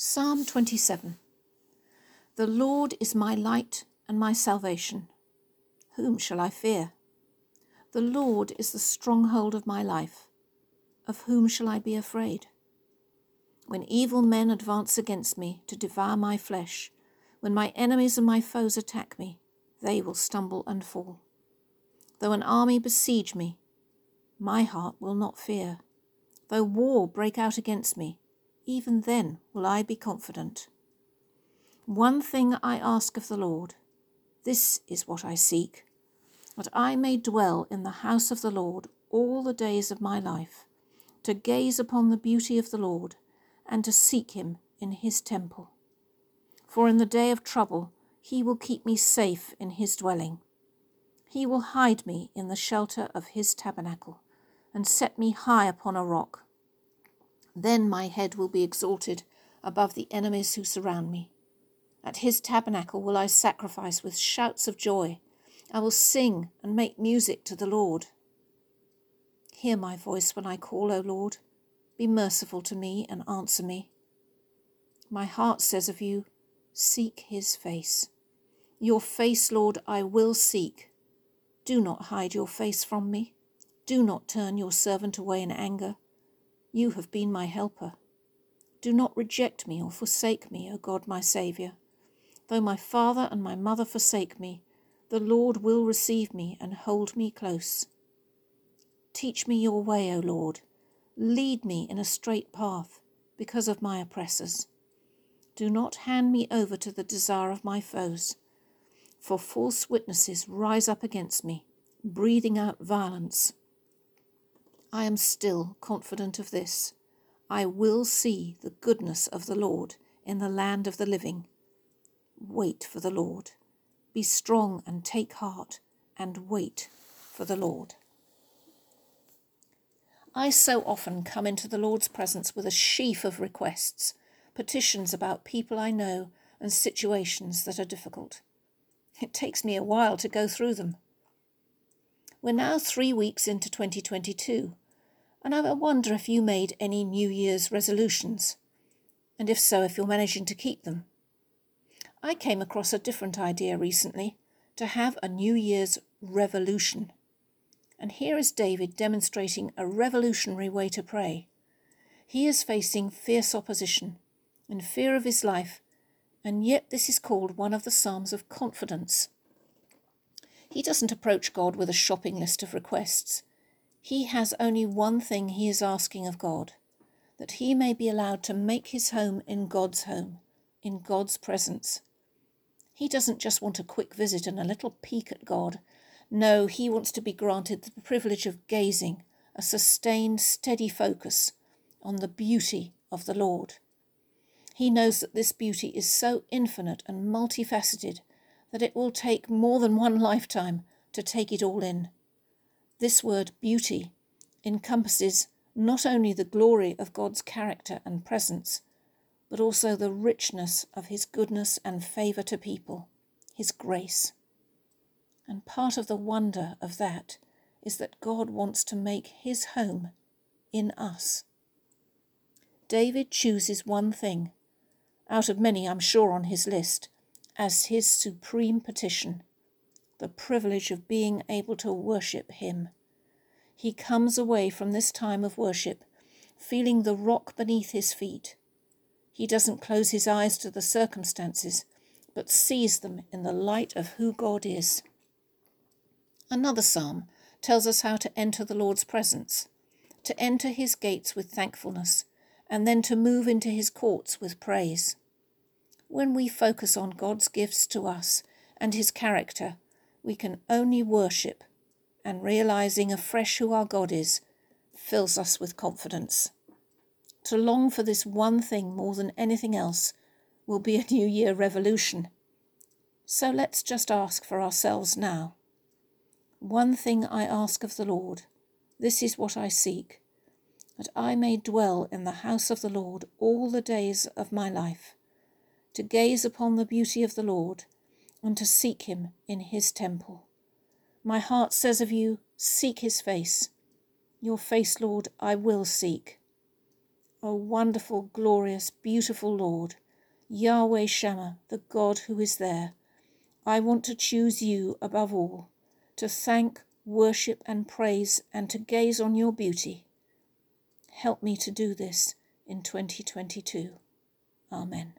Psalm 27 The Lord is my light and my salvation. Whom shall I fear? The Lord is the stronghold of my life. Of whom shall I be afraid? When evil men advance against me to devour my flesh, when my enemies and my foes attack me, they will stumble and fall. Though an army besiege me, my heart will not fear. Though war break out against me, even then will I be confident. One thing I ask of the Lord, this is what I seek, that I may dwell in the house of the Lord all the days of my life, to gaze upon the beauty of the Lord, and to seek him in his temple. For in the day of trouble he will keep me safe in his dwelling. He will hide me in the shelter of his tabernacle, and set me high upon a rock. Then my head will be exalted above the enemies who surround me. At his tabernacle will I sacrifice with shouts of joy. I will sing and make music to the Lord. Hear my voice when I call, O Lord. Be merciful to me and answer me. My heart says of you, Seek his face. Your face, Lord, I will seek. Do not hide your face from me. Do not turn your servant away in anger. You have been my helper. Do not reject me or forsake me, O God, my Saviour. Though my father and my mother forsake me, the Lord will receive me and hold me close. Teach me your way, O Lord. Lead me in a straight path because of my oppressors. Do not hand me over to the desire of my foes, for false witnesses rise up against me, breathing out violence. I am still confident of this. I will see the goodness of the Lord in the land of the living. Wait for the Lord. Be strong and take heart, and wait for the Lord. I so often come into the Lord's presence with a sheaf of requests, petitions about people I know and situations that are difficult. It takes me a while to go through them. We're now three weeks into 2022, and I wonder if you made any New Year's resolutions, and if so, if you're managing to keep them. I came across a different idea recently to have a New Year's revolution. And here is David demonstrating a revolutionary way to pray. He is facing fierce opposition, in fear of his life, and yet this is called one of the Psalms of confidence. He doesn't approach God with a shopping list of requests. He has only one thing he is asking of God that he may be allowed to make his home in God's home, in God's presence. He doesn't just want a quick visit and a little peek at God. No, he wants to be granted the privilege of gazing, a sustained, steady focus on the beauty of the Lord. He knows that this beauty is so infinite and multifaceted that it will take more than one lifetime to take it all in. This word beauty encompasses not only the glory of God's character and presence, but also the richness of his goodness and favour to people, his grace. And part of the wonder of that is that God wants to make his home in us. David chooses one thing, out of many I'm sure on his list, as his supreme petition the privilege of being able to worship him. He comes away from this time of worship feeling the rock beneath his feet. He doesn't close his eyes to the circumstances, but sees them in the light of who God is. Another psalm tells us how to enter the Lord's presence, to enter his gates with thankfulness, and then to move into his courts with praise. When we focus on God's gifts to us and his character, we can only worship, and realizing afresh who our God is fills us with confidence. To long for this one thing more than anything else will be a New Year revolution. So let's just ask for ourselves now. One thing I ask of the Lord, this is what I seek, that I may dwell in the house of the Lord all the days of my life to gaze upon the beauty of the Lord, and to seek him in his temple. My heart says of you, Seek his face. Your face, Lord, I will seek. O wonderful, glorious, beautiful Lord, Yahweh Shammah, the God who is there, I want to choose you above all, to thank, worship, and praise, and to gaze on your beauty. Help me to do this in 2022. Amen.